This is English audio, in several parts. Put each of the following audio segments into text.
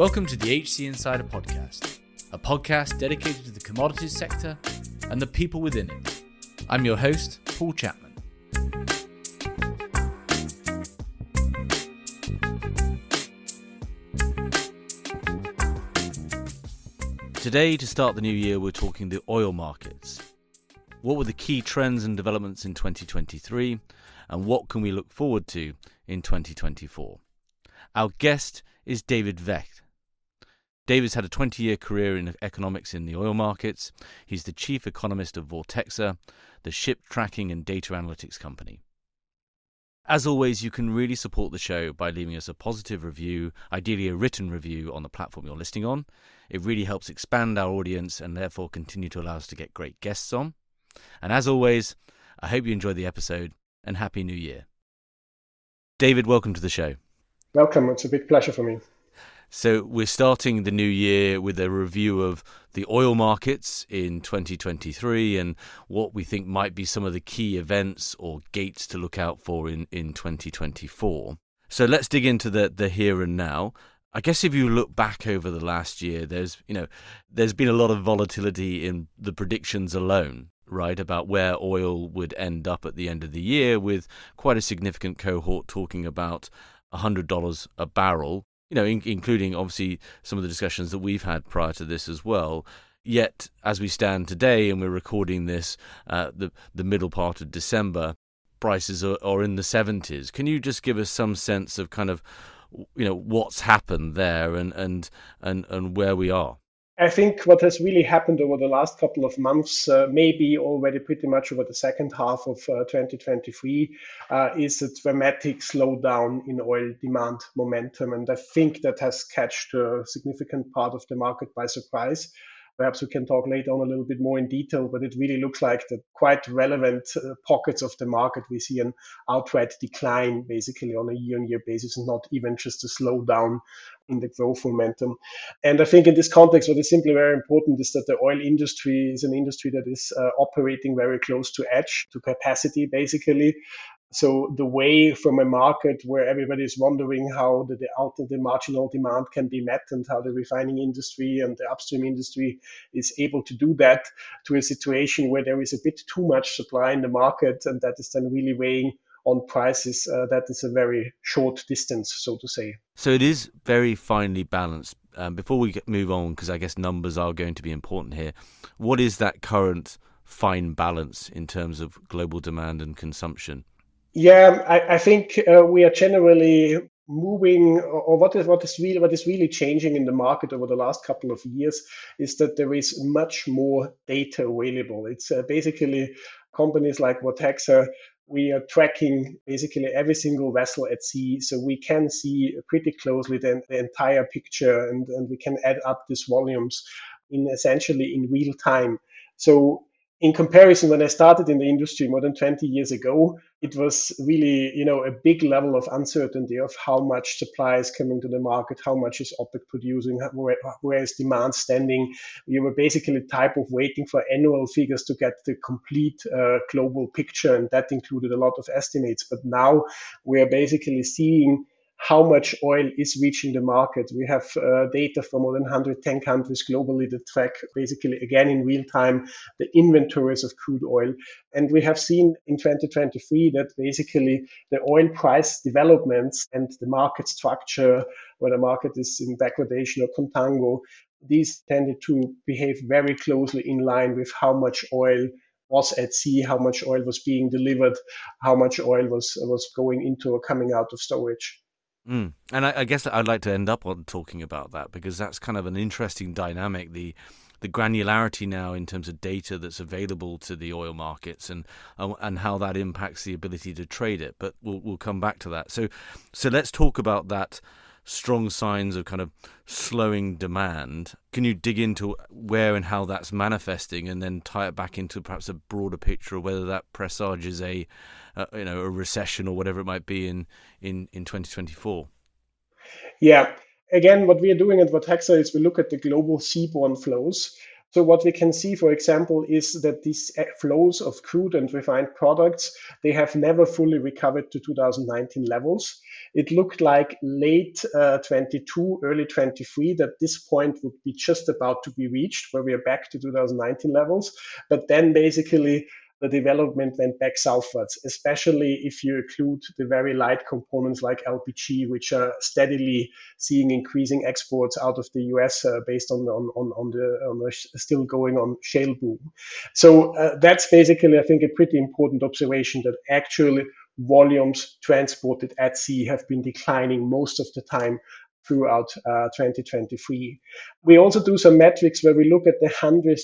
Welcome to the HC Insider Podcast, a podcast dedicated to the commodities sector and the people within it. I'm your host, Paul Chapman. Today, to start the new year, we're talking the oil markets. What were the key trends and developments in 2023, and what can we look forward to in 2024? Our guest is David Wech, David's had a 20 year career in economics in the oil markets. He's the chief economist of Vortexa, the ship tracking and data analytics company. As always, you can really support the show by leaving us a positive review, ideally a written review on the platform you're listening on. It really helps expand our audience and therefore continue to allow us to get great guests on. And as always, I hope you enjoy the episode and Happy New Year. David, welcome to the show. Welcome. It's a big pleasure for me. So we're starting the new year with a review of the oil markets in 2023 and what we think might be some of the key events or gates to look out for in, in 2024. So let's dig into the, the here and now. I guess if you look back over the last year, there's you know there's been a lot of volatility in the predictions alone, right, about where oil would end up at the end of the year, with quite a significant cohort talking about $100 a barrel you know, in, including obviously some of the discussions that we've had prior to this as well. Yet, as we stand today, and we're recording this uh, the the middle part of December, prices are, are in the seventies. Can you just give us some sense of kind of, you know, what's happened there and and and and where we are? I think what has really happened over the last couple of months, uh, maybe already pretty much over the second half of uh, 2023, uh, is a dramatic slowdown in oil demand momentum. And I think that has catched a significant part of the market by surprise. Perhaps we can talk later on a little bit more in detail, but it really looks like the quite relevant uh, pockets of the market. We see an outright decline basically on a year on year basis, and not even just a slowdown in the growth momentum. And I think in this context, what is simply very important is that the oil industry is an industry that is uh, operating very close to edge, to capacity, basically. So the way from a market where everybody is wondering how the, the the marginal demand can be met and how the refining industry and the upstream industry is able to do that to a situation where there is a bit too much supply in the market and that is then really weighing on prices, uh, that is a very short distance, so to say. So it is very finely balanced. Um, before we move on, because I guess numbers are going to be important here, what is that current fine balance in terms of global demand and consumption? Yeah, I, I think uh, we are generally moving, or what is what is really what is really changing in the market over the last couple of years is that there is much more data available. It's uh, basically companies like Vortexa. We are tracking basically every single vessel at sea, so we can see pretty closely the, the entire picture, and, and we can add up these volumes in essentially in real time. So in comparison, when I started in the industry more than 20 years ago, it was really, you know, a big level of uncertainty of how much supply is coming to the market, how much is OPEC producing, where, where is demand standing. You were basically type of waiting for annual figures to get the complete uh, global picture, and that included a lot of estimates. But now we are basically seeing how much oil is reaching the market. We have uh, data from more than 110 countries globally that track basically again in real time the inventories of crude oil. And we have seen in 2023 that basically the oil price developments and the market structure, where the market is in backwardation or contango, these tended to behave very closely in line with how much oil was at sea, how much oil was being delivered, how much oil was was going into or coming out of storage. Mm. And I, I, guess I'd like to end up on talking about that because that's kind of an interesting dynamic. The the granularity now in terms of data that's available to the oil markets and and how that impacts the ability to trade it. But we'll we'll come back to that. So so let's talk about that strong signs of kind of slowing demand. Can you dig into where and how that's manifesting, and then tie it back into perhaps a broader picture of whether that presages a, uh, you know, a recession or whatever it might be in in in 2024? Yeah. Again, what we are doing at Vortexa is we look at the global seaborne flows So what we can see, for example, is that these flows of crude and refined products, they have never fully recovered to 2019 levels. It looked like late uh, 22, early 23 that this point would be just about to be reached, where we are back to 2019 levels. But then basically the development went back southwards, especially if you include the very light components like LPG, which are steadily seeing increasing exports out of the US uh, based on, on, on, on, the, on the still going on shale boom. So uh, that's basically, I think, a pretty important observation that actually volumes transported at sea have been declining most of the time throughout uh, 2023. We also do some metrics where we look at the 100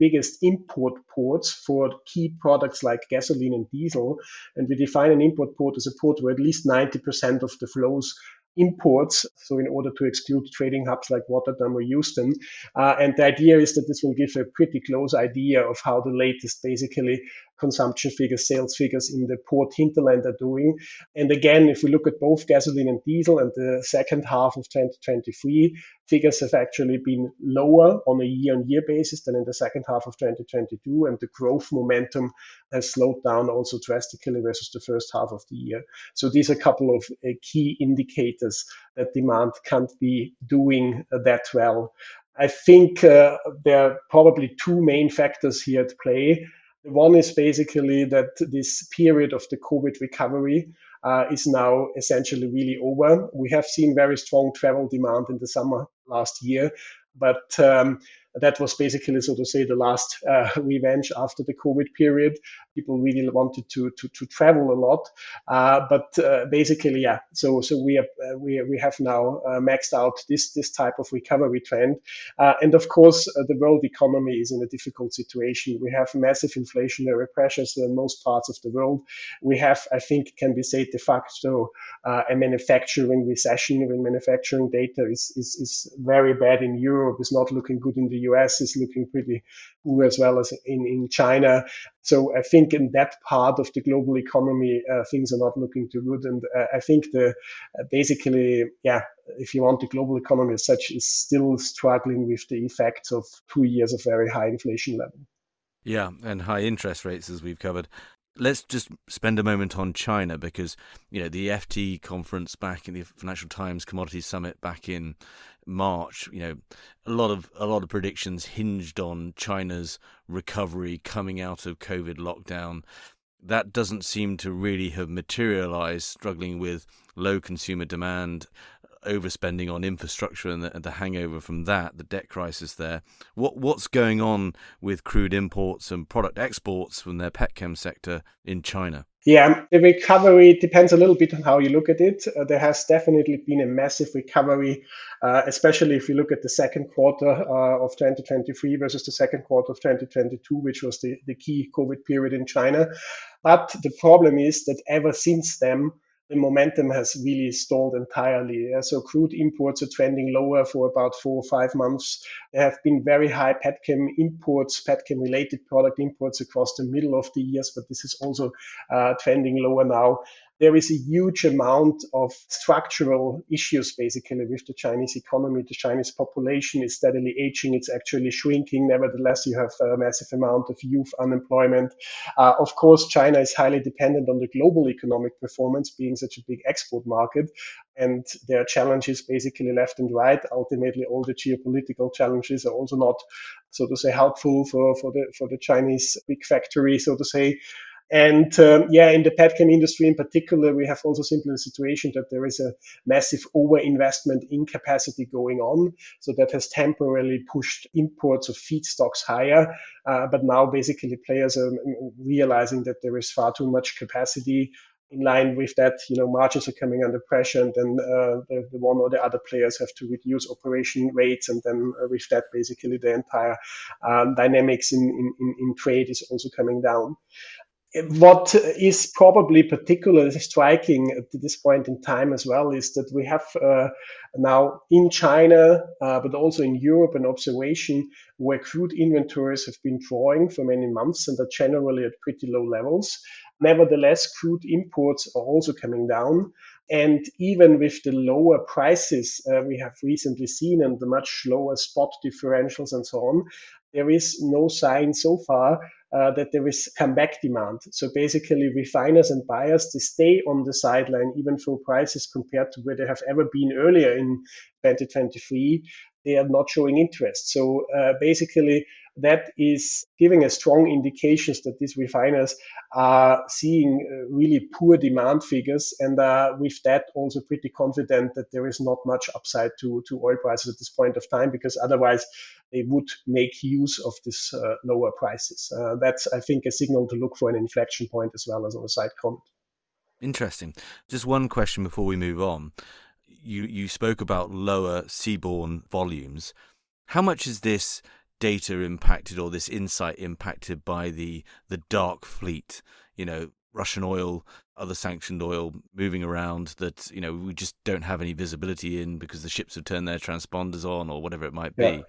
biggest import ports for key products like gasoline and diesel. And we define an import port as a port where at least 90% of the flows imports, so in order to exclude trading hubs like Rotterdam or Houston. Uh, and the idea is that this will give a pretty close idea of how the latest basically consumption figures, sales figures in the port hinterland are doing. And again, if we look at both gasoline and diesel and the second half of 2023, figures have actually been lower on a year on year basis than in the second half of 2022. And the growth momentum has slowed down also drastically versus the first half of the year. So these are a couple of uh, key indicators that demand can't be doing uh, that well. I think uh, there are probably two main factors here at play. One is basically that this period of the COVID recovery uh, is now essentially really over. We have seen very strong travel demand in the summer last year, but um, that was basically, so to say, the last uh, revenge after the COVID period. People really wanted to to, to travel a lot, uh, but uh, basically, yeah. So so we have uh, we we have now uh, maxed out this this type of recovery trend, uh, and of course, the world economy is in a difficult situation. We have massive inflationary pressures in most parts of the world. We have, I think, can be said de facto, a manufacturing recession. When manufacturing data is, is is very bad in Europe, is not looking good in the US is looking pretty poor as well as in, in China. So I think in that part of the global economy, uh, things are not looking too good. And uh, I think the uh, basically, yeah, if you want the global economy as such is still struggling with the effects of two years of very high inflation level. Yeah, and high interest rates as we've covered let's just spend a moment on China because you know the FT conference back in the Financial Times Commodities Summit back in March, you know, a lot of a lot of predictions hinged on China's recovery coming out of COVID lockdown. That doesn't seem to really have materialized, struggling with low consumer demand, overspending on infrastructure and the, and the, hangover from that, the debt crisis there. What what's going on with crude imports and product exports from their petchem sector in China? Yeah, the recovery depends a little bit on how you look at it. Uh, there has definitely been a massive recovery, uh, especially if you look at the second quarter uh, of 2023 versus the second quarter of 2022, which was the, the key COVID period in China. But the problem is that ever since then, the momentum has really stalled entirely. So crude imports are trending lower for about four or five months. There have been very high petchem imports, petchem related product imports across the middle of the years, but this is also uh, trending lower now there is a huge amount of structural issues basically with the Chinese economy. The Chinese population is steadily aging, it's actually shrinking. Nevertheless, you have a massive amount of youth unemployment. Uh, of course, China is highly dependent on the global economic performance, being such a big export market. And there are challenges basically left and right. Ultimately, all the geopolitical challenges are also not, so to say, helpful for, for the for the Chinese big factory, so to say. And um, yeah, in the petchem industry in particular, we have also simply a situation that there is a massive overinvestment in capacity going on. So that has temporarily pushed imports of feedstocks higher. Uh, but now basically players are realizing that there is far too much capacity in line with that, you know, margins are coming under pressure, and then uh, the, the, one or the other players have to reduce operation rates, and then uh, with that, basically the entire um, dynamics in, in, in trade is also coming down what is probably particularly striking at this point in time as well is that we have uh, now in China, uh, but also in Europe, an observation where crude inventories have been drawing for many months and are generally at pretty low levels. Nevertheless, crude imports are also coming down. And even with the lower prices uh, we have recently seen and the much lower spot differentials and so on, there is no sign so far uh, that there is comeback demand. So basically, refiners and buyers they stay on the sideline even though prices compared to where they have ever been earlier in 2023, they are not showing interest. So uh, basically, that is giving a strong indications that these refiners are seeing uh, really poor demand figures and uh, with that also pretty confident that there is not much upside to, to oil prices at this point of time because otherwise they would make use of this uh, lower prices. Uh, that's, I think, a signal to look for an inflection point as well as on a side comment. Interesting. Just one question before we move on. You you spoke about lower seaborne volumes. How much is this data impacted or this insight impacted by the the dark fleet you know russian oil other sanctioned oil moving around that you know we just don't have any visibility in because the ships have turned their transponders on or whatever it might be. Yeah,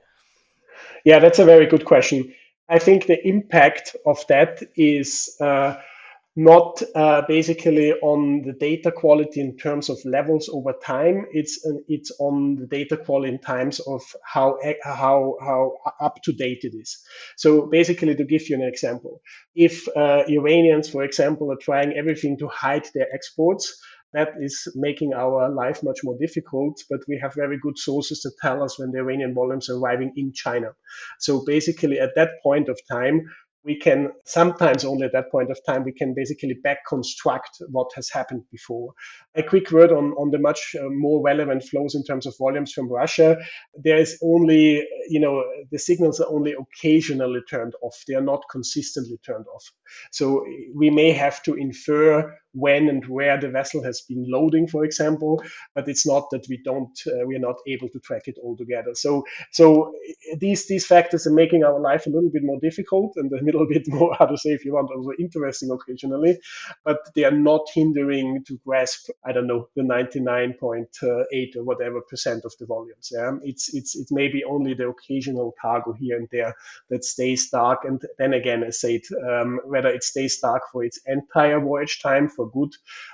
yeah that's a very good question. I think the impact of that is uh, not uh, basically on the data quality in terms of levels over time. It's an, it's on the data quality in terms of how how how up to date it is. So basically, to give you an example, if uh, Iranians, for example, are trying everything to hide their exports, that is making our life much more difficult. But we have very good sources to tell us when the Iranian volumes are arriving in China. So basically, at that point of time, we can sometimes only at that point of time we can basically back construct what has happened before. A quick word on, on the much uh, more relevant flows in terms of volumes from russia. There is only you know the signals are only occasionally turned off. They are not consistently turned off so we may have to infer when and where the vessel has been loading, for example, but it's not that we don't, uh, we are not able to track it all together. So, so these these factors are making our life a little bit more difficult and a little bit more, how to say, if you want, also interesting occasionally, but they are not hindering to grasp, I don't know, the 99.8 or whatever percent of the volumes. Yeah, it's it's it may be only the occasional cargo here and there that stays dark, and then again, I said, um, whether it stays dark for its entire voyage time for good,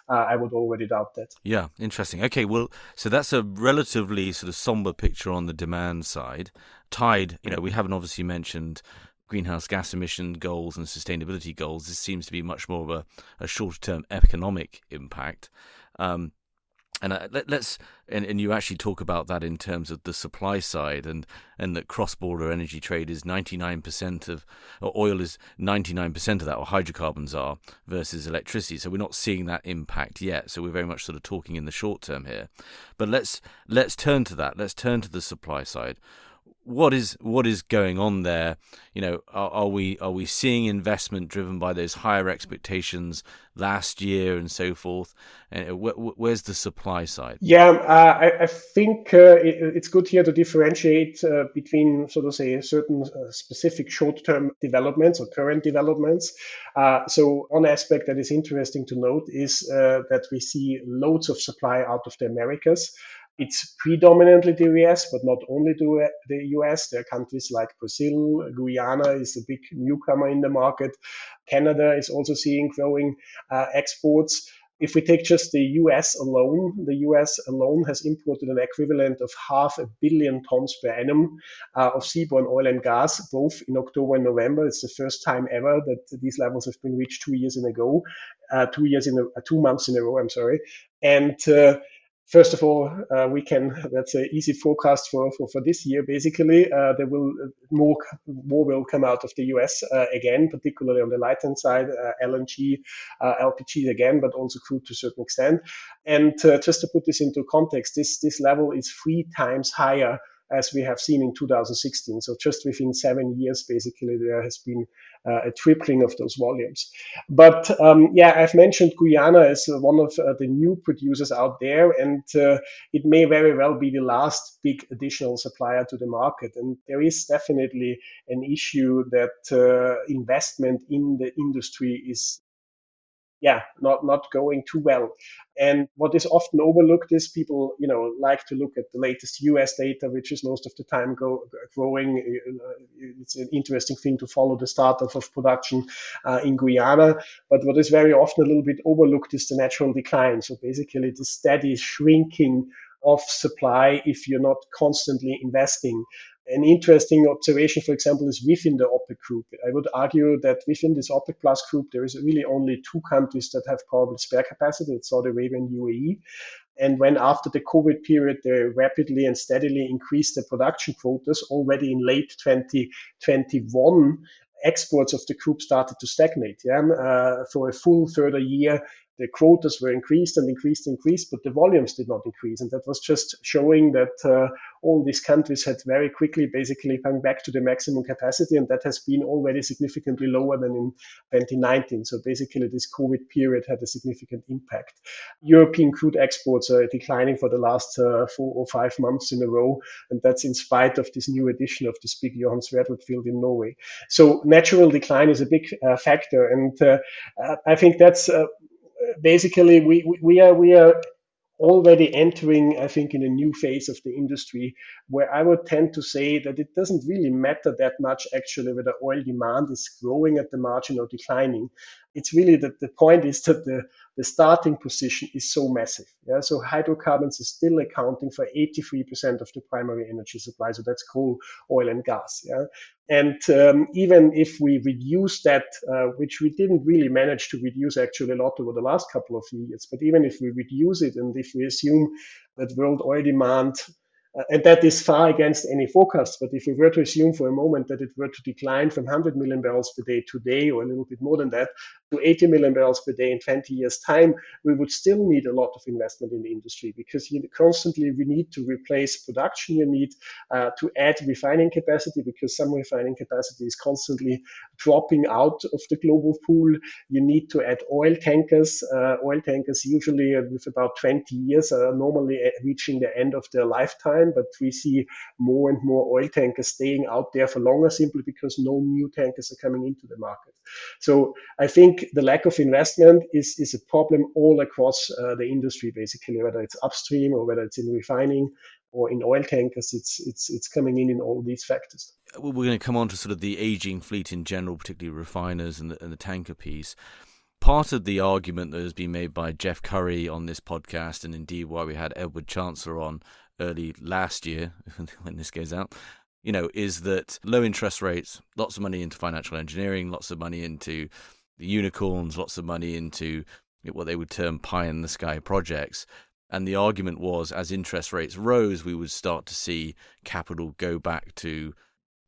uh, I would already doubt that. Yeah, interesting. Okay, well, so that's a relatively sort of somber picture on the demand side. Tied, you know, we haven't obviously mentioned greenhouse gas emission goals and sustainability goals. This seems to be much more of a, a shorter term economic impact. Um, and uh, let, us and, and you actually talk about that in terms of the supply side and and that cross-border energy trade is 99% of oil is 99% of that or hydrocarbons are versus electricity. So we're not seeing that impact yet. So we're very much sort of talking in the short term here. But let's let's turn to that. Let's turn to the supply side what is what is going on there? You know, are, are, we are we seeing investment driven by those higher expectations last year and so forth? And wh- where's the supply side? Yeah, uh, I, I, think uh, it, it's good here to differentiate uh, between, so to say, certain uh, specific short-term developments or current developments. Uh, so one aspect that is interesting to note is uh, that we see loads of supply out of the Americas. It's predominantly the US, but not only the US. There are countries like Brazil, Guyana is a big newcomer in the market. Canada is also seeing growing uh, exports. If we take just the US alone, the US alone has imported an equivalent of half a billion tons per annum uh, of seaborne oil and gas, both in October and November. It's the first time ever that these levels have been reached two years in a go, uh, two years in a, two months in a row. I'm sorry, and uh, First of all, uh, we can that's an easy forecast for, for, for this year. Basically, uh, there will more more will come out of the US uh, again, particularly on the light hand side, uh, LNG, uh, LPG again, but also crude to a certain extent. And uh, just to put this into context, this this level is three times higher as we have seen in 2016. So just within seven years, basically, there has been uh, a tripling of those volumes. But um, yeah, I've mentioned Guyana as one of uh, the new producers out there, and uh, it may very well be the last big additional supplier to the market. And there is definitely an issue that uh, investment in the industry is yeah, not not going too well. And what is often overlooked is people, you know, like to look at the latest U.S. data, which is most of the time go, growing. It's an interesting thing to follow the startup of production uh, in Guyana. But what is very often a little bit overlooked is the natural decline. So basically, the steady shrinking of supply if you're not constantly investing. An interesting observation, for example, is within the OPEC group. I would argue that within this OPEC plus group, there is really only two countries that have probably spare capacity. It's Saudi Arabia and UAE. And when after the COVID period, they rapidly and steadily increased the production quotas already in late 2021, exports of the group started to stagnate. Yeah, uh, for a full further year, the quotas were increased and increased and increased, but the volumes did not increase. And that was just showing that uh, all these countries had very quickly basically come back to the maximum capacity. And that has been already significantly lower than in 2019. So basically, this COVID period had a significant impact. European crude exports are declining for the last uh, four or five months in a row. And that's in spite of this new addition of this big Johan Sverdrup field in Norway. So natural decline is a big uh, factor. And uh, I think that's uh, basically we, we are we are already entering, I think, in a new phase of the industry where I would tend to say that it doesn't really matter that much actually whether oil demand is growing at the margin or declining. It's really that the point is that the, the starting position is so massive. Yeah? So hydrocarbons is still accounting for 83% of the primary energy supply. So that's coal, oil, and gas. Yeah? And um, even if we reduce that, uh, which we didn't really manage to reduce actually a lot over the last couple of years, but even if we reduce it and if we assume that world oil demand uh, and that is far against any forecast. But if we were to assume for a moment that it were to decline from 100 million barrels per day today, or a little bit more than that, to 80 million barrels per day in 20 years' time, we would still need a lot of investment in the industry because you constantly we need to replace production. You need uh, to add refining capacity because some refining capacity is constantly dropping out of the global pool. You need to add oil tankers. Uh, oil tankers usually with about 20 years are normally reaching the end of their lifetime but we see more and more oil tankers staying out there for longer simply because no new tankers are coming into the market. So I think the lack of investment is, is a problem all across uh, the industry, basically, whether it's upstream or whether it's in refining or in oil tankers, it's it's it's coming in in all these factors. We're going to come on to sort of the aging fleet in general, particularly refiners and the, and the tanker piece part of the argument that has been made by Jeff Currie on this podcast, and indeed why we had Edward Chancellor on early last year, when this goes out, you know, is that low interest rates, lots of money into financial engineering, lots of money into unicorns, lots of money into what they would term pie in the sky projects. And the argument was as interest rates rose, we would start to see capital go back to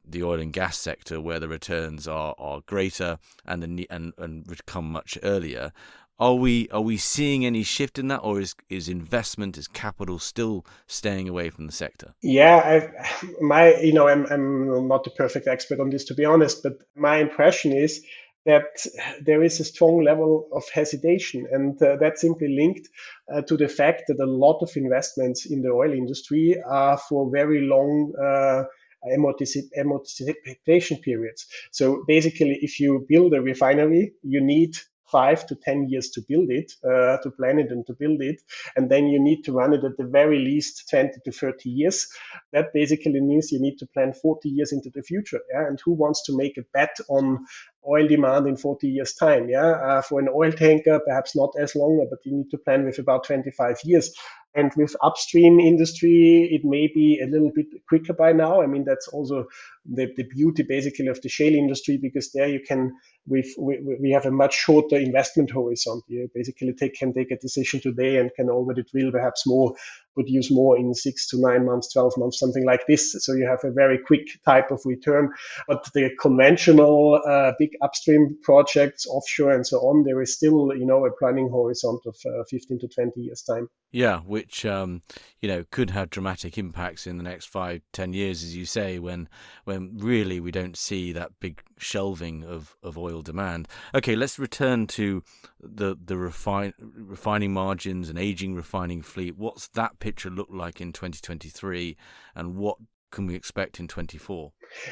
the oil and gas sector where the returns are, are greater and, the, and, and come much earlier. Are we are we seeing any shift in that, or is is investment, is capital still staying away from the sector? Yeah, I, my you know I'm I'm not the perfect expert on this to be honest, but my impression is that there is a strong level of hesitation, and uh, that's simply linked uh, to the fact that a lot of investments in the oil industry are for very long. Uh, amortization periods. So basically, if you build a refinery, you need five to 10 years to build it, uh, to plan it and to build it. And then you need to run it at the very least 20 to 30 years. That basically means you need to plan 40 years into the future. Yeah? And who wants to make a bet on oil demand in 40 years time? Yeah. Uh, for an oil tanker, perhaps not as long, but you need to plan with about 25 years. And with upstream industry, it may be a little bit quicker by now. I mean, that's also the, the beauty basically of the shale industry because there you can we we have a much shorter investment horizon. You basically take, can take a decision today and can already drill perhaps more, produce more in six to nine months, 12 months, something like this. So you have a very quick type of return. But the conventional uh, big upstream projects, offshore and so on, there is still, you know, a planning horizon of uh, 15 to 20 years time. Yeah, which, um, you know, could have dramatic impacts in the next five, ten years, as you say, when, when really we don't see that big shelving of, of oil demand. Okay, let's return to the the refining margins and aging refining fleet. What's that picture look like in 2023, and what can we expect in 24?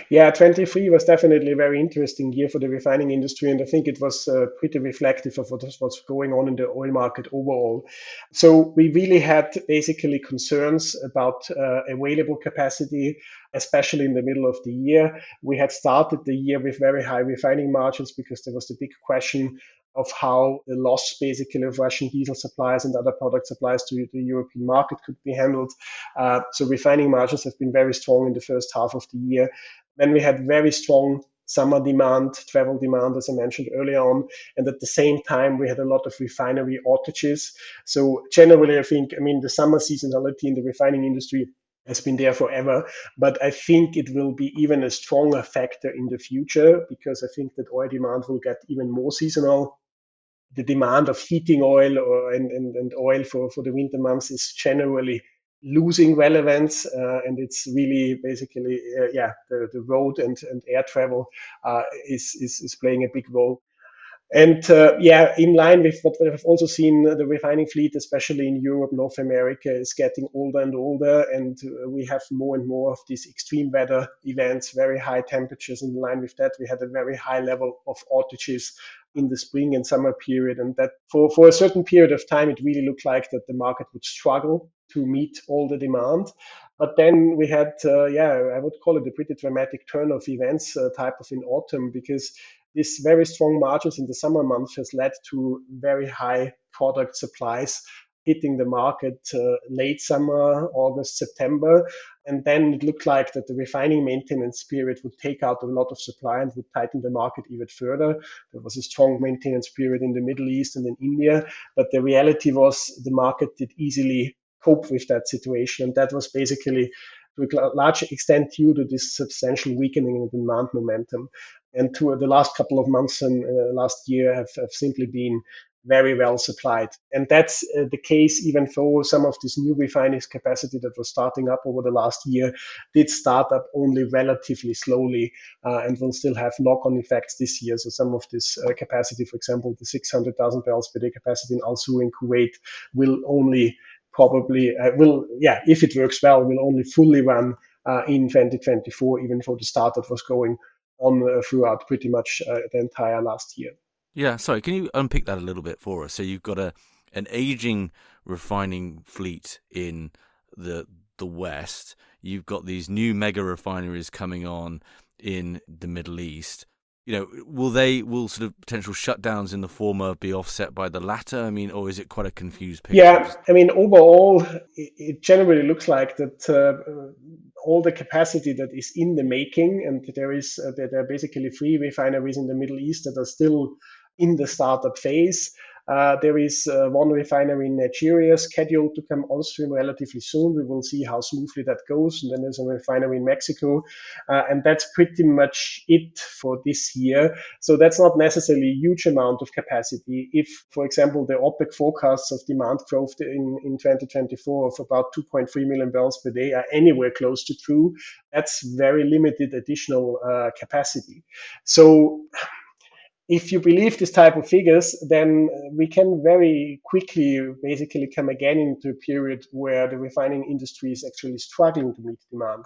Yeah, 23 was definitely a very interesting year for the refining industry, and I think it was uh, pretty reflective of what was going on in the oil market overall. So we really had basically concerns about uh, available capacity, especially in the middle of the year. We had started the year with very high refining margins because there was the big question of how the loss basically of Russian diesel supplies and other product supplies to the European market could be handled. Uh, so refining margins have been very strong in the first half of the year. Then we had very strong summer demand, travel demand, as I mentioned earlier on. And at the same time, we had a lot of refinery outages. So generally, I think, I mean, the summer seasonality in the refining industry has been there forever. But I think it will be even a stronger factor in the future because I think that oil demand will get even more seasonal. The demand of heating oil or, and, and, and oil for, for the winter months is generally losing relevance uh, and it's really basically uh, yeah the, the road and, and air travel uh, is, is is playing a big role and uh, yeah, in line with what we've also seen, uh, the refining fleet, especially in Europe, North America, is getting older and older, and uh, we have more and more of these extreme weather events, very high temperatures. In line with that, we had a very high level of outages in the spring and summer period, and that for, for a certain period of time, it really looked like that the market would struggle to meet all the demand. But then we had, uh, yeah, I would call it a pretty dramatic turn of events uh, type of in autumn because this very strong margins in the summer months has led to very high product supplies hitting the market uh, late summer, August, September. And then it looked like that the refining maintenance period would take out a lot of supply and would tighten the market even further. There was a strong maintenance period in the Middle East and in India. But the reality was the market did easily cope with that situation. And that was basically to a large extent due to this substantial weakening in demand momentum and to the last couple of months and uh, last year have, have simply been very well supplied. And that's uh, the case even for some of this new refining capacity that was starting up over the last year did start up only relatively slowly uh, and will still have knock-on effects this year. So some of this uh, capacity, for example, the 600,000 barrels per day capacity in Al Zour in Kuwait will only probably, uh, will, yeah, if it works well, will only fully run uh, in 2024, even for the start that was going on uh, throughout pretty much the entire last year. Yeah, sorry, can you unpick that a little bit for us? So you've got a an aging refining fleet in the the west. You've got these new mega refineries coming on in the Middle East. You know, will they will sort of potential shutdowns in the former be offset by the latter? I mean, or is it quite a confused picture? Yeah, I mean, overall, it, generally looks like that uh, all the capacity that is in the making, and there is uh, there are basically three refineries in the Middle East that are still in the startup phase. Uh, there is uh, one refinery in Nigeria scheduled to come on stream relatively soon. We will see how smoothly that goes. And then there's a refinery in Mexico. Uh, and that's pretty much it for this year. So that's not necessarily a huge amount of capacity. If, for example, the OPEC forecasts of demand growth in, in 2024 of about 2.3 million barrels per day are anywhere close to true, that's very limited additional uh, capacity. So if you believe this type of figures, then we can very quickly basically come again into a period where the refining industry is actually struggling to meet demand.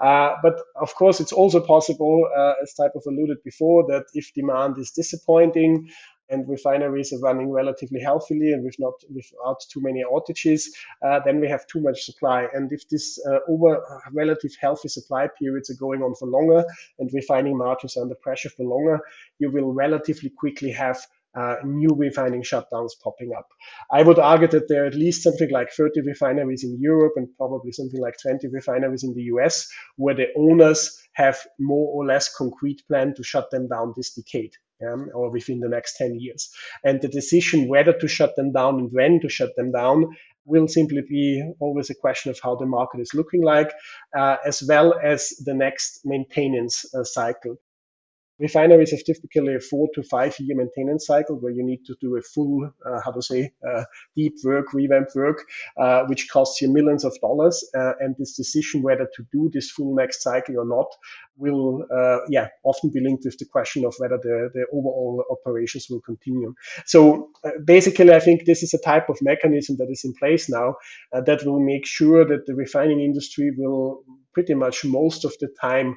Uh, but of course, it's also possible, uh, as type of alluded before, that if demand is disappointing, and refineries are running relatively healthily and with not without too many outages, uh, then we have too much supply. And if this uh, over relative healthy supply periods are going on for longer and refining margins are under pressure for longer, you will relatively quickly have uh, new refining shutdowns popping up. I would argue that there are at least something like 30 refineries in Europe and probably something like 20 refineries in the US where the owners have more or less concrete plan to shut them down this decade um, or within the next 10 years. And the decision whether to shut them down and when to shut them down will simply be always a question of how the market is looking like, uh, as well as the next maintenance uh, cycle. Refineries have typically a four to five year maintenance cycle where you need to do a full, uh, how to say, uh, deep work, revamp work, uh, which costs you millions of dollars. Uh, and this decision whether to do this full next cycle or not will, uh, yeah, often be linked with the question of whether the, the overall operations will continue. So uh, basically, I think this is a type of mechanism that is in place now that will make sure that the refining industry will pretty much most of the time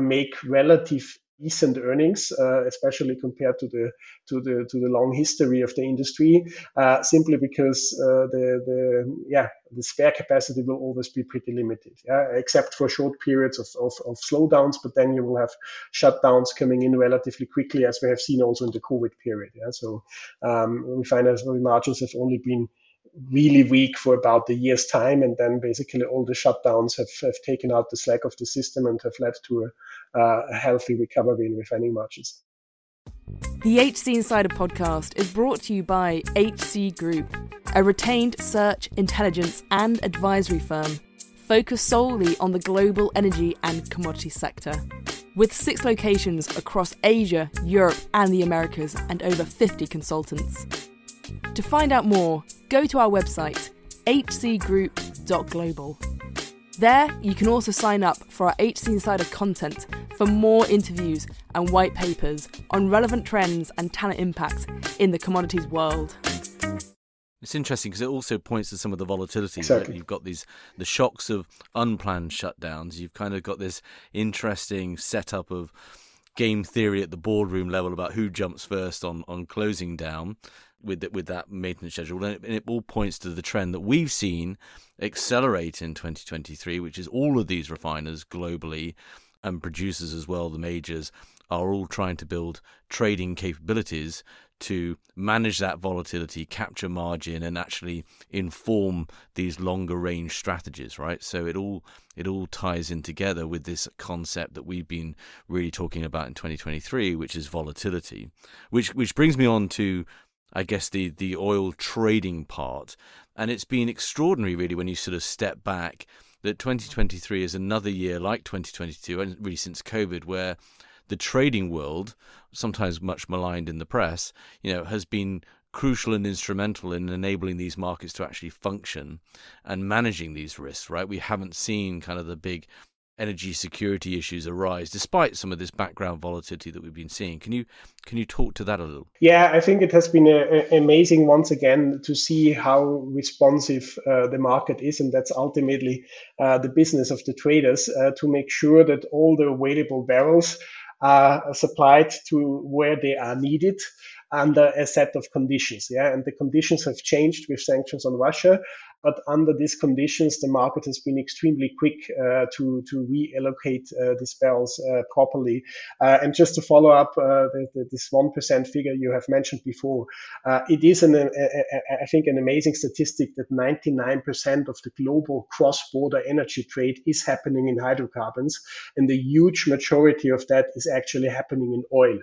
make relative decent earnings, uh, especially compared to the to the to the long history of the industry, uh, simply because uh, the the yeah the spare capacity will always be pretty limited, yeah, except for short periods of, of, of slowdowns. But then you will have shutdowns coming in relatively quickly, as we have seen also in the COVID period. Yeah, so um, we find that the margins have only been really weak for about a year's time, and then basically all the shutdowns have, have taken out the slack of the system and have led to a, a healthy recovery in refining margins. The HC Insider podcast is brought to you by HC Group, a retained search, intelligence, and advisory firm focused solely on the global energy and commodity sector. With six locations across Asia, Europe, and the Americas, and over 50 consultants. To find out more, go to our website, hcgroup.global. There, you can also sign up for our HC Insider content for more interviews and white papers on relevant trends and talent impacts in the commodities world. It's interesting because it also points to some of the volatility. Exactly. Right? You've got these the shocks of unplanned shutdowns. You've kind of got this interesting setup of game theory at the boardroom level about who jumps first on on closing down with with that maintenance schedule, and it, all points to the trend that we've seen accelerate in 2023, which is all of these refiners globally and producers as well, the majors, are all trying to build trading capabilities to manage that volatility, capture margin, and actually inform these longer range strategies, right? So it all it all ties in together with this concept that we've been really talking about in 2023, which is volatility. Which which brings me on to I guess the the oil trading part, and it's been extraordinary really when you sort of step back that 2023 is another year like 2022 and really since COVID where the trading world, sometimes much maligned in the press, you know, has been crucial and instrumental in enabling these markets to actually function and managing these risks, right? We haven't seen kind of the big energy security issues arise despite some of this background volatility that we've been seeing. Can you can you talk to that a little? Yeah i think it has been a, a amazing once again to see how responsive uh, the market is and that's ultimately uh, the business of the traders uh, to make sure that all the available barrels are supplied to where they are needed under a set of conditions. Yeah, and the conditions have changed with sanctions on Russia. But under these conditions, the market has been extremely quick uh, to to reallocate uh, these barrels uh, properly. Uh, and just to follow up uh, the, the, this one percent figure you have mentioned before, uh, it is an a, a, I think an amazing statistic that 99% of the global cross-border energy trade is happening in hydrocarbons, and the huge majority of that is actually happening in oil.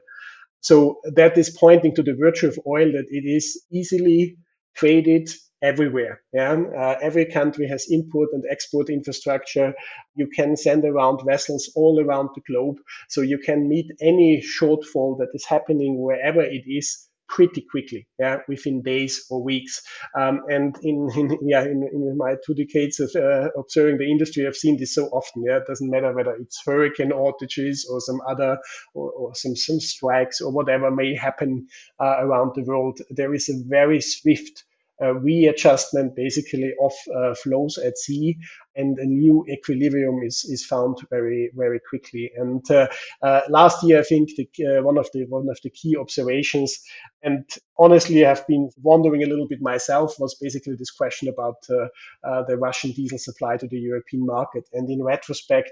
So that is pointing to the virtue of oil that it is easily traded everywhere. Yeah, uh, every country has import and export infrastructure. You can send around vessels all around the globe, so you can meet any shortfall that is happening wherever it is pretty quickly, yeah, within days or weeks. Um, and in, in yeah, in, in, my two decades of uh, observing the industry, I've seen this so often. Yeah, it doesn't matter whether it's hurricane outages or some other or, or some some strikes or whatever may happen uh, around the world. There is a very swift uh, readjustment basically of uh, flows at sea and a new equilibrium is, is found very very quickly. And uh, uh last year I think the, uh, one of the one of the key observations and honestly I've been wondering a little bit myself was basically this question about the Russian diesel supply to the European market. And in retrospect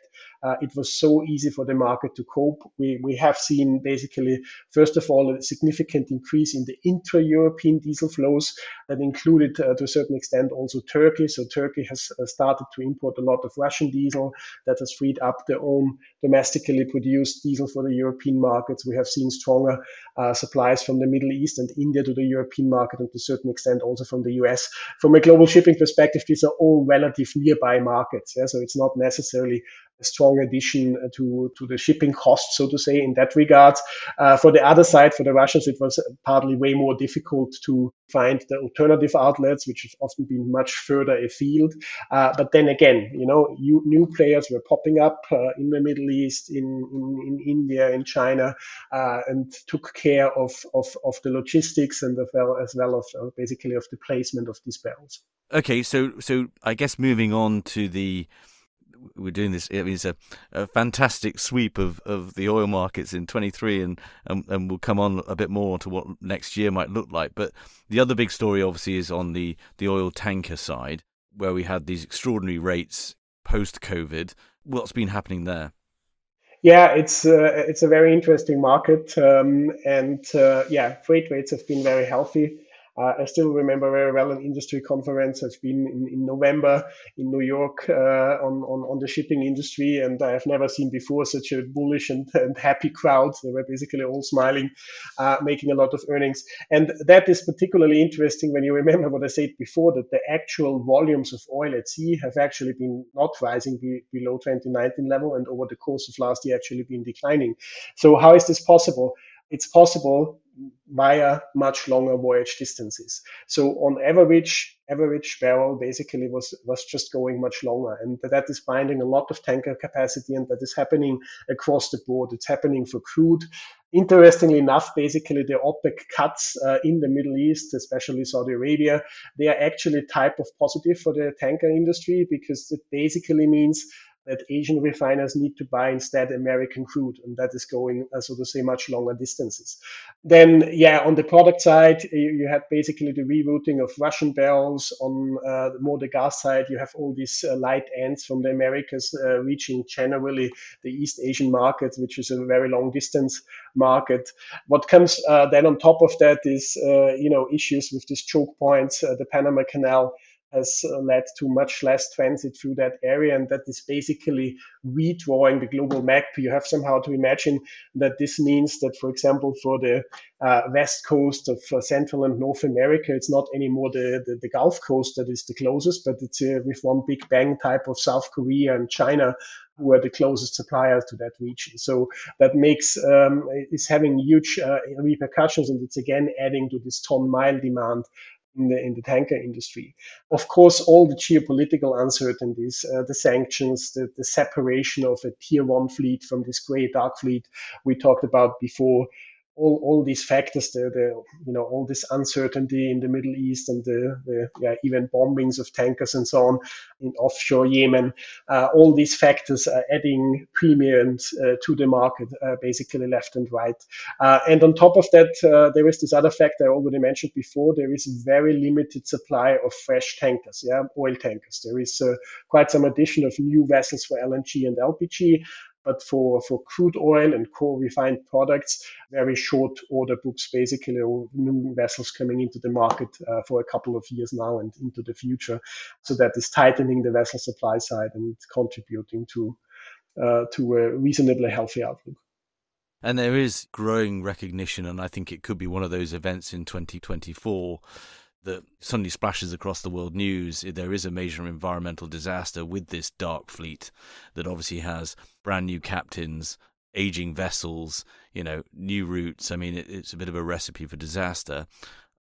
it was so easy for the market to cope. We, we have seen basically first of all a significant increase in the intra-European diesel flows that included uh, to a certain extent also Turkey. So Turkey has uh, started to import a lot of Russian diesel that has freed up their own domestically produced diesel for the European markets. We have seen stronger uh, supplies from the Middle East and India to the European market, and to a certain extent also from the US. From a global shipping perspective, these are all relative nearby markets. Yeah? So it's not necessarily strong addition to, to the shipping cost, so to say, in that regard. Uh, for the other side, for the Russians, it was partly way more difficult to find the alternative outlets, which have often been much further afield. Uh, but then again, you know, you, new players were popping up uh, in the Middle East, in, in, in India, in China, uh, and took care of, of, of the logistics and as well as well of uh, basically of the placement of these barrels. Okay, so so I guess moving on to the we're doing this. I mean, it's a, a fantastic sweep of, of the oil markets in 23, and, and and we'll come on a bit more to what next year might look like. But the other big story, obviously, is on the the oil tanker side, where we had these extraordinary rates post COVID. What's been happening there? Yeah, it's uh, it's a very interesting market, um, and uh, yeah, freight rates have been very healthy. Uh, I still remember very well an industry conference. I've been in, in November in New York uh, on, on, on the shipping industry, and I have never seen before such a bullish and, and happy crowd. They were basically all smiling, uh, making a lot of earnings. And that is particularly interesting when you remember what I said before that the actual volumes of oil at sea have actually been not rising be, below 2019 level, and over the course of last year actually been declining. So, how is this possible? It's possible via much longer voyage distances. So on average, average barrel basically was was just going much longer, and that is binding a lot of tanker capacity, and that is happening across the board. It's happening for crude. Interestingly enough, basically the OPEC cuts uh, in the Middle East, especially Saudi Arabia, they are actually type of positive for the tanker industry because it basically means that Asian refiners need to buy instead American crude, and that is going, uh, so to say, much longer distances. Then, yeah, on the product side, you, you had basically the rerouting of Russian barrels. On uh, more the gas side, you have all these uh, light ends from the Americas uh, reaching generally the East Asian market, which is a very long distance market. What comes uh, then on top of that is, you know, issues with these choke points, the Panama Canal has uh, led to much less transit through that area. And that is basically redrawing the global map. You have somehow to imagine that this means that, for example, for the uh, west coast of uh, Central and North America, it's not anymore the, the, the Gulf Coast that is the closest, but it's uh, with one big bang type of South Korea and China who are the closest suppliers to that region. So that makes um, is having huge uh, repercussions, and it's again adding to this ton mile demand in the in the tanker industry. Of course, all the geopolitical uncertainties, uh, the sanctions, the, the separation of a tier one fleet from this gray dark fleet we talked about before, all, all these factors, the, the you know all this uncertainty in the Middle East and the, the yeah, even bombings of tankers and so on in offshore Yemen, uh, all these factors are adding premiums uh, to the market, uh, basically left and right. Uh, and on top of that, uh, there is this other fact I already mentioned before. There is a very limited supply of fresh tankers, yeah, oil tankers. There is uh, quite some addition of new vessels for LNG and LPG, but for, for crude oil and core refined products, very short order books, basically, or new vessels coming into the market uh, for a couple of years now and into the future. So that is tightening the vessel supply side and contributing to uh, to a reasonably healthy outlook. And there is growing recognition, and I think it could be one of those events in 2024 that suddenly splashes across the world news. There is a major environmental disaster with this dark fleet that obviously has brand new captains, aging vessels, you know, new routes. I mean, it, it's a bit of a recipe for disaster.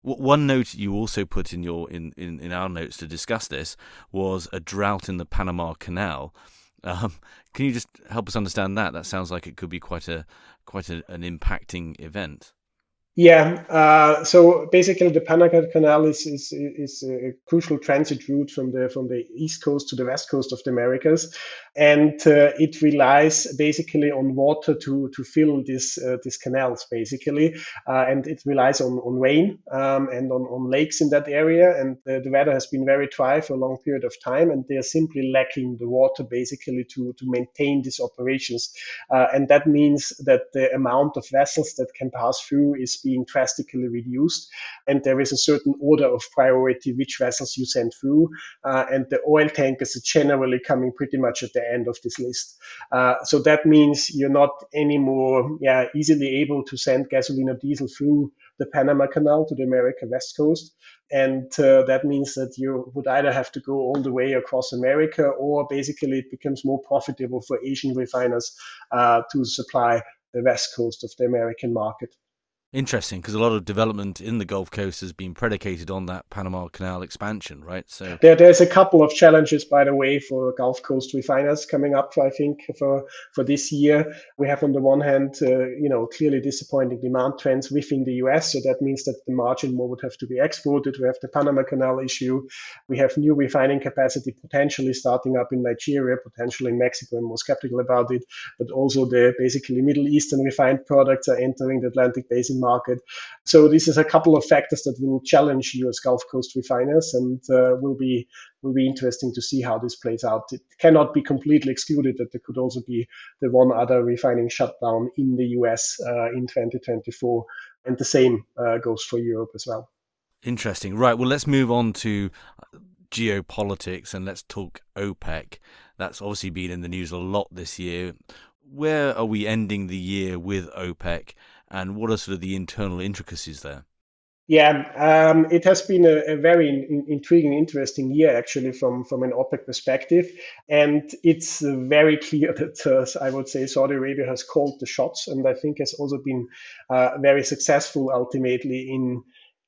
One note you also put in your in, in, in our notes to discuss this was a drought in the Panama Canal. Um, can you just help us understand that? That sounds like it could be quite a quite a, an impacting event. Yeah, uh, so basically the Panama Canal is, is is a crucial transit route from the from the east coast to the west coast of the Americas, and uh, it relies basically on water to to fill this uh, these canals basically, uh, and it relies on on rain um, and on, on lakes in that area, and the, the weather has been very dry for a long period of time, and they are simply lacking the water basically to to maintain these operations, uh, and that means that the amount of vessels that can pass through is being drastically reduced. And there is a certain order of priority which vessels you send through. Uh, and the oil tankers are generally coming pretty much at the end of this list. Uh, so that means you're not anymore yeah, easily able to send gasoline or diesel through the Panama Canal to the American West Coast. And uh, that means that you would either have to go all the way across America or basically it becomes more profitable for Asian refiners uh, to supply the West Coast of the American market. Interesting, because a lot of development in the Gulf Coast has been predicated on that Panama Canal expansion, right? So there, there's a couple of challenges, by the way, for Gulf Coast refiners coming up. I think for for this year, we have on the one hand, uh, you know, clearly disappointing demand trends within the U.S. So that means that the margin more would have to be exported. We have the Panama Canal issue. We have new refining capacity potentially starting up in Nigeria, potentially in Mexico. I'm more skeptical about it, but also the basically Middle Eastern refined products are entering the Atlantic Basin market. So this is a couple of factors that will challenge U.S. Gulf Coast refiners and uh, will be will be interesting to see how this plays out. It cannot be completely excluded that there could also be the one other refining shutdown in the U.S. Uh, in 2024, and the same uh, goes for Europe as well. Interesting. Right. Well, let's move on to geopolitics and let's talk OPEC. That's obviously been in the news a lot this year. Where are we ending the year with OPEC? And what are sort of the internal intricacies there? Yeah, um, it has been a, a very in, intriguing, interesting year actually from, from an OPEC perspective. And it's very clear that uh, I would say Saudi Arabia has called the shots and I think has also been uh, very successful ultimately in,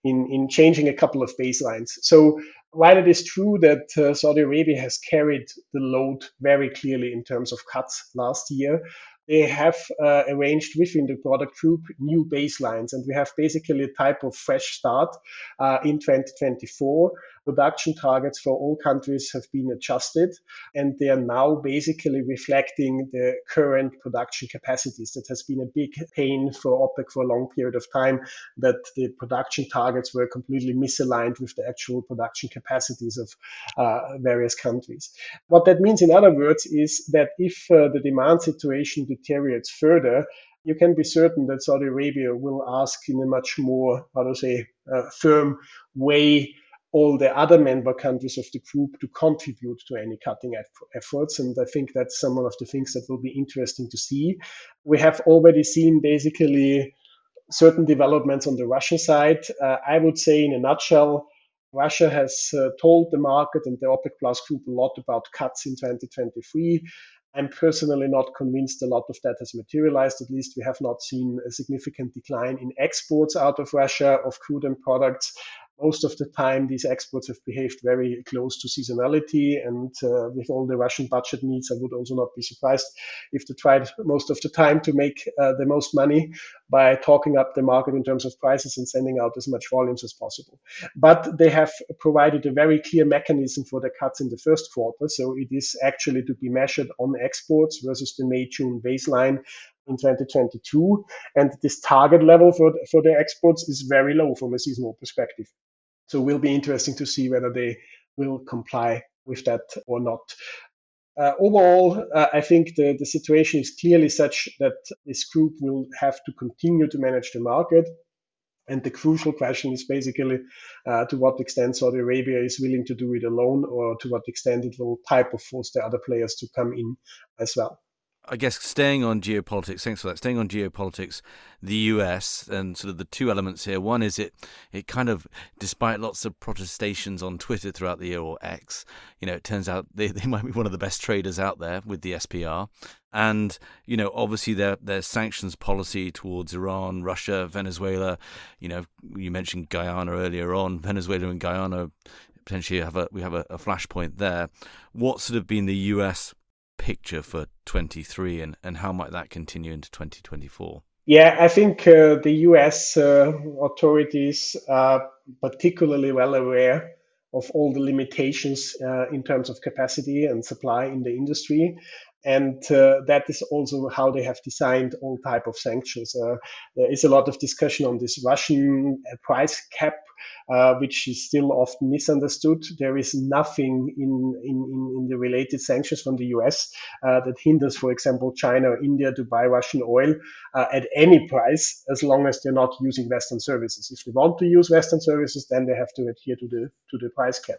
in, in changing a couple of baselines. So while it is true that uh, Saudi Arabia has carried the load very clearly in terms of cuts last year, they have uh, arranged within the product group new baselines. And we have basically a type of fresh start uh, in 2024 production targets for all countries have been adjusted, and they are now basically reflecting the current production capacities. That has been a big pain for OPEC for a long period of time, that the production targets were completely misaligned with the actual production capacities of uh, various countries. What that means, in other words, is that if uh, the demand situation deteriorates further, you can be certain that Saudi Arabia will ask in a much more, how to say, uh, firm way all the other member countries of the group to contribute to any cutting efforts. And I think that's some of the things that will be interesting to see. We have already seen basically certain developments on the Russian side. Uh, I would say, in a nutshell, Russia has uh, told the market and the OPEC Plus group a lot about cuts in 2023. I'm personally not convinced a lot of that has materialized. At least we have not seen a significant decline in exports out of Russia of crude and products most of the time these exports have behaved very close to seasonality and uh, with all the russian budget needs i would also not be surprised if they tried most of the time to make uh, the most money by talking up the market in terms of prices and sending out as much volumes as possible but they have provided a very clear mechanism for the cuts in the first quarter so it is actually to be measured on exports versus the may june baseline in 2022. And this target level for, for the exports is very low from a seasonal perspective. So it will be interesting to see whether they will comply with that or not. Uh, overall, uh, I think the, the situation is clearly such that this group will have to continue to manage the market. And the crucial question is basically uh, to what extent Saudi Arabia is willing to do it alone, or to what extent it will type of force the other players to come in as well. I guess staying on geopolitics, thanks for that. Staying on geopolitics, the US and sort of the two elements here. One is it, it kind of, despite lots of protestations on Twitter throughout the year or X, you know, it turns out they, they might be one of the best traders out there with the SPR. And, you know, obviously their, their sanctions policy towards Iran, Russia, Venezuela, you know, you mentioned Guyana earlier on. Venezuela and Guyana potentially have a, we have a, a flashpoint there. What sort of been the US picture for 23 and, and how might that continue into 2024? Yeah, I think uh, the US uh, authorities are particularly well aware of all the limitations uh, in terms of capacity and supply in the industry and uh, that is also how they have designed all type of sanctions. Uh, there is a lot of discussion on this Russian uh, price cap, uh, which is still often misunderstood. There is nothing in in, in the related sanctions from the U.S. Uh, that hinders, for example, China or India to buy Russian oil uh, at any price, as long as they're not using Western services. If they want to use Western services, then they have to adhere to the to the price cap.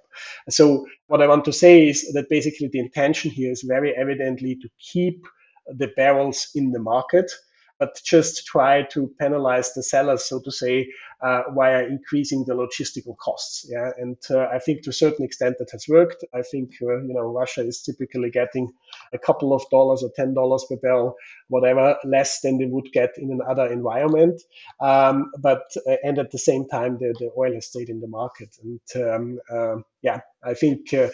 So what I want to say is that basically the intention here is very evidently to keep the barrels in the market but just try to penalize the sellers, so to say, uh, via increasing the logistical costs. Yeah, and uh, I think to a certain extent that has worked. I think uh, you know Russia is typically getting a couple of dollars or ten dollars per barrel, whatever, less than they would get in another environment. Um, but uh, and at the same time, the, the oil has stayed in the market, and um, uh, yeah, I think uh,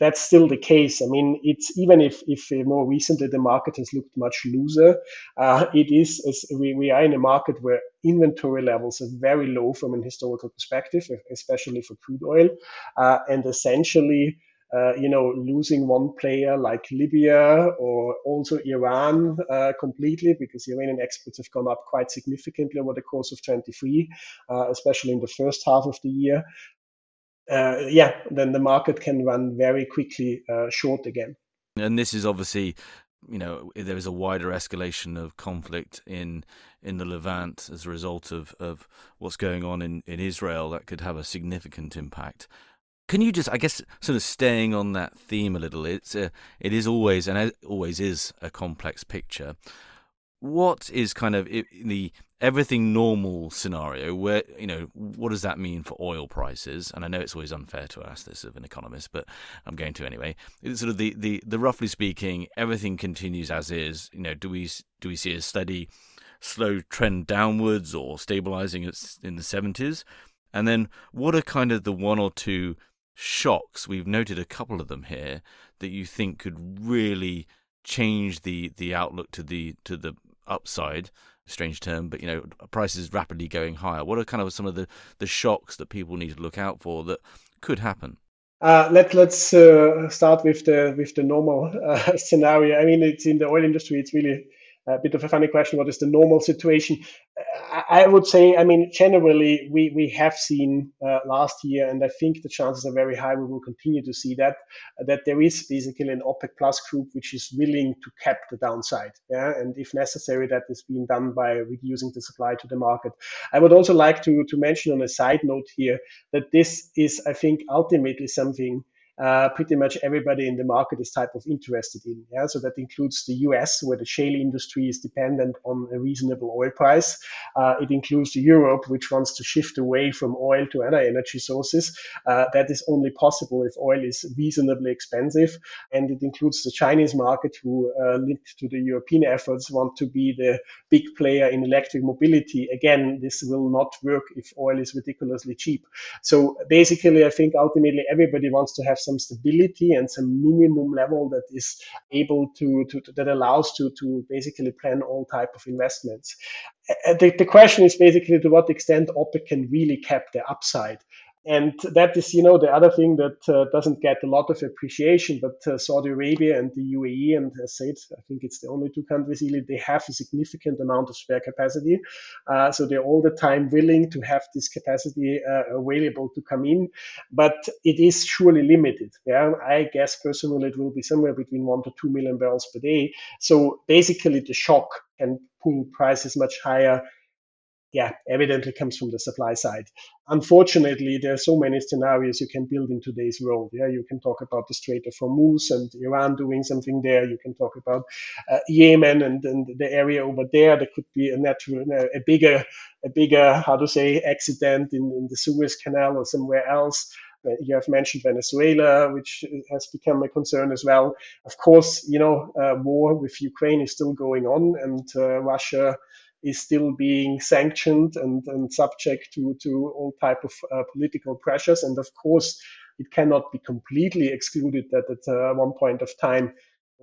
that's still the case. I mean, it's even if if more recently the market has looked much looser, it is as we, we are in a market where inventory levels are very low from an historical perspective, especially for crude oil. Uh, and essentially, uh, you know, losing one player like Libya or also Iran uh, completely because Iranian exports have gone up quite significantly over the course of 23, uh, especially in the first half of the year. Uh, yeah, then the market can run very quickly uh, short again. And this is obviously you know there is a wider escalation of conflict in in the Levant as a result of, of what's going on in, in Israel that could have a significant impact. Can you just, I guess, sort of staying on that theme a little? It's a, it is always and always is a complex picture. What is kind of the everything normal scenario where you know what does that mean for oil prices? And i know it's always unfair to ask this of an economist but i'm going to anyway. It's sort of the, the the roughly speaking everything continues as is. You know do we do we see a steady slow trend downwards or stabilizing in the 70s and then what are kind of the one or two shocks? We've noted a couple of them here that you think could really change the the outlook to the to the upside strange term, but you know, prices rapidly going higher. What are kind of some of the, the shocks that people need to look out for that could happen? Uh, let let's uh, start with the with the normal uh, scenario. I mean, it's in the oil industry. It's really a bit of a funny question. What is the normal situation? I would say, I mean, generally, we, we have seen uh, last year, and I think the chances are very high we will continue to see that, that there is basically an OPEC plus group which is willing to cap the downside. Yeah? And if necessary, that is being done by reducing the supply to the market. I would also like to, to mention on a side note here that this is, I think, ultimately something uh, pretty much everybody in the market is type of interested in. Yeah, so that includes the U.S., where the shale industry is dependent on a reasonable oil price. Uh, it includes Europe, which wants to shift away from oil to other energy sources. Uh, that is only possible if oil is reasonably expensive, and it includes the Chinese market, who uh, linked to the European efforts want to be the big player in electric mobility. Again, this will not work if oil is ridiculously cheap. So basically, I think ultimately everybody wants to have some stability and some minimum level that is able to, to, to that allows to to basically plan all type of investments. Uh, the, the question is basically to what extent OPEC can really cap the upside. And that is, you know, the other thing that uh, doesn't get a lot of appreciation, but uh, Saudi Arabia and the UAE, and as I said, I think it's the only two countries really, they have a significant amount of spare capacity. Uh, so they're all the time willing to have this capacity uh, available to come in, but it is surely limited. Yeah, I guess personally it will be somewhere between one to two million barrels per day. So basically the shock can pull prices much higher yeah, evidently comes from the supply side. Unfortunately, there are so many scenarios you can build in today's world. Yeah, you can talk about the Strait of Hormuz and Iran doing something there. You can talk about uh, Yemen and, and the area over there. There could be a natural, a bigger, a bigger, how to say, accident in, in the Suez Canal or somewhere else. Uh, you have mentioned Venezuela, which has become a concern as well. Of course, you know, uh, war with Ukraine is still going on, and uh, Russia is still being sanctioned and, and subject to, to all type of uh, political pressures. And of course, it cannot be completely excluded that at uh, one point of time,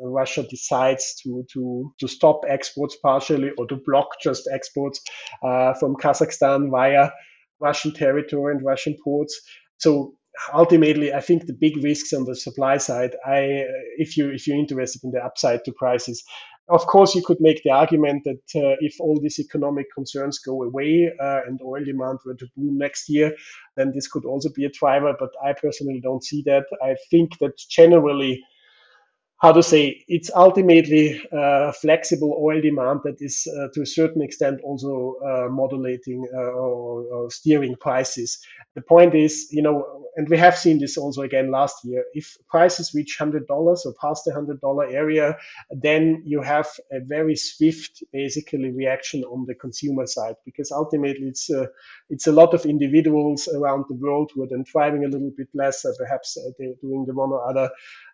uh, Russia decides to, to, to stop exports partially or to block just exports uh, from Kazakhstan via Russian territory and Russian ports. So ultimately, I think the big risks on the supply side, I, if you if you're interested in the upside to prices, of course, you could make the argument that uh, if all these economic concerns go away uh, and oil demand were to boom next year, then this could also be a driver. But I personally don't see that. I think that generally, how to say it's ultimately uh, flexible oil demand that is uh, to a certain extent also uh, modulating uh, or, or, steering prices the point is you know and we have seen this also again last year. If prices reach $100 or past the $100 area then you have a very swift basically reaction on the consumer side because ultimately it's uh, it's a lot of individuals around the world who are then driving a little bit less uh, perhaps they're doing the one or other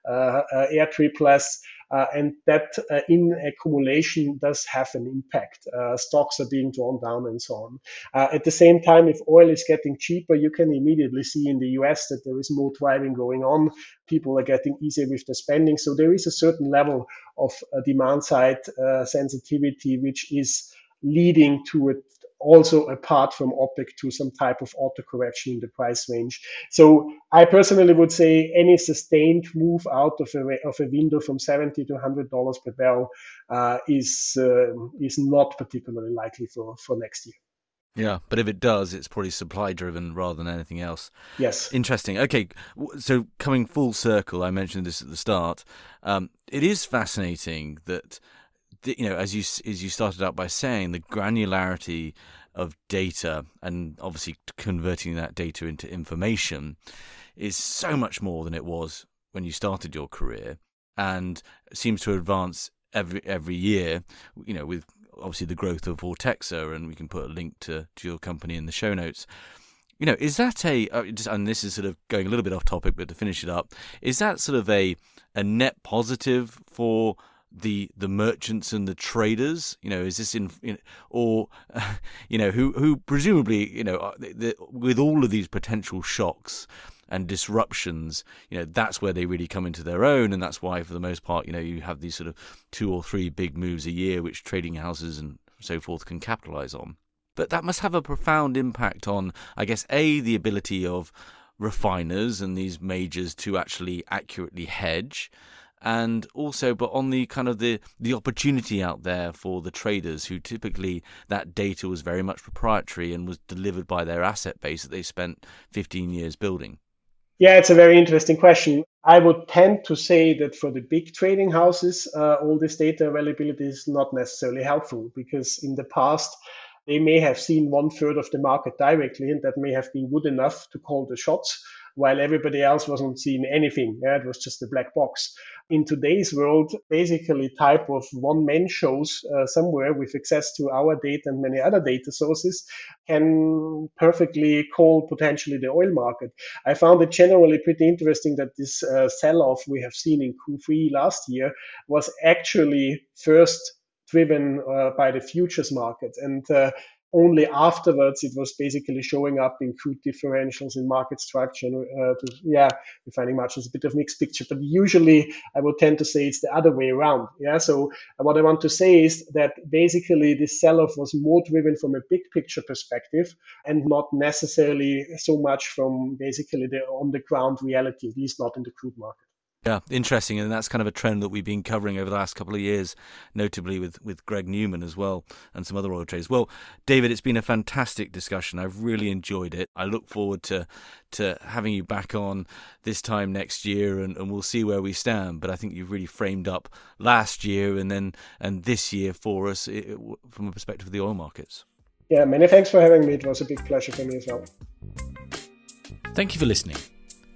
uh, uh, air trip less, uh, Uh, and that uh, in accumulation does have an impact. Uh, stocks are being drawn down and so on. at the same time, if oil is getting cheaper, you can immediately see in the US that there is more driving going on. People are getting easier with the spending. So there is a certain level of demand side sensitivity, which is leading to a also apart from OPEC to some type of auto correction in the price range. So I personally would say any sustained move out of a, of a window from 70 to 100 dollars per barrel uh, is uh, is not particularly likely for, for next year. Yeah, but if it does, it's probably supply driven rather than anything else. Yes. Interesting. Okay, so coming full circle, I mentioned this at the start. Um, it is fascinating that you know, as you as you started out by saying, the granularity of data and obviously converting that data into information is so much more than it was when you started your career, and seems to advance every every year. You know, with obviously the growth of Vortexa, and we can put a link to, to your company in the show notes. You know, is that a uh, and this is sort of going a little bit off topic, but to finish it up, is that sort of a a net positive for the the merchants and the traders you know is this in, in or you know who who presumably you know uh, the, the, with all of these potential shocks and disruptions you know that's where they really come into their own and that's why for the most part you know you have these sort of two or three big moves a year which trading houses and so forth can capitalize on. But that must have a profound impact on i guess a the ability of refiners and these majors to actually accurately hedge and also but on the kind of the the opportunity out there for the traders who typically that data was very much proprietary and was delivered by their asset base that they spent 15 years building. Yeah it's a very interesting question. I would tend to say that for the big trading houses uh, all this data availability is not necessarily helpful because in the past they may have seen one third of the market directly and that may have been good enough to call the shots while everybody else wasn't seeing anything. Yeah, it was just a black box. In today's world, basically type of one man shows uh, somewhere with access to our data and many other data sources can perfectly call potentially the oil market. I found it generally pretty interesting that this uh, sell-off we have seen in Q3 last year was actually first driven uh, by the futures market. And uh, only afterwards it was basically showing up in crude differentials in market structure. Uh, to, yeah, refining margins a bit of mixed picture, but usually I would tend to say it's the other way around. Yeah, so what I want to say is that basically this sell-off was more driven from a big picture perspective and not necessarily so much from basically the on the ground reality, at least not in the crude market. Yeah, interesting, and that's kind of a trend that we've been covering over the last couple of years, notably with, with Greg Newman as well, and some other oil traders. Well, David, it's been a fantastic discussion. I've really enjoyed it. I look forward to to having you back on this time next year, and, and we'll see where we stand. But I think you've really framed up last year and then and this year for us it, from a perspective of the oil markets. Yeah, many thanks for having me. It was a big pleasure for me as well. Thank you for listening.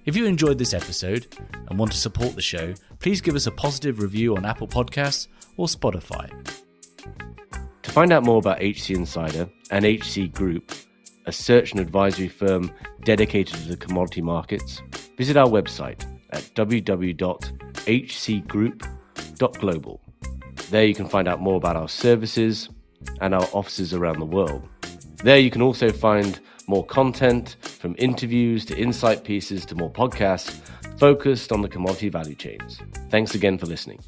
If you enjoyed this episode and want to support the show, please give us a positive review on Apple Podcasts or Spotify. To find out more about HC Insider and HC Group, a search and advisory firm dedicated to the commodity markets, visit our website at www.hcgroup.global. There you can find out more about our services and our offices around the world. There you can also find more content, from interviews to insight pieces to more podcasts focused on the commodity value chains. Thanks again for listening.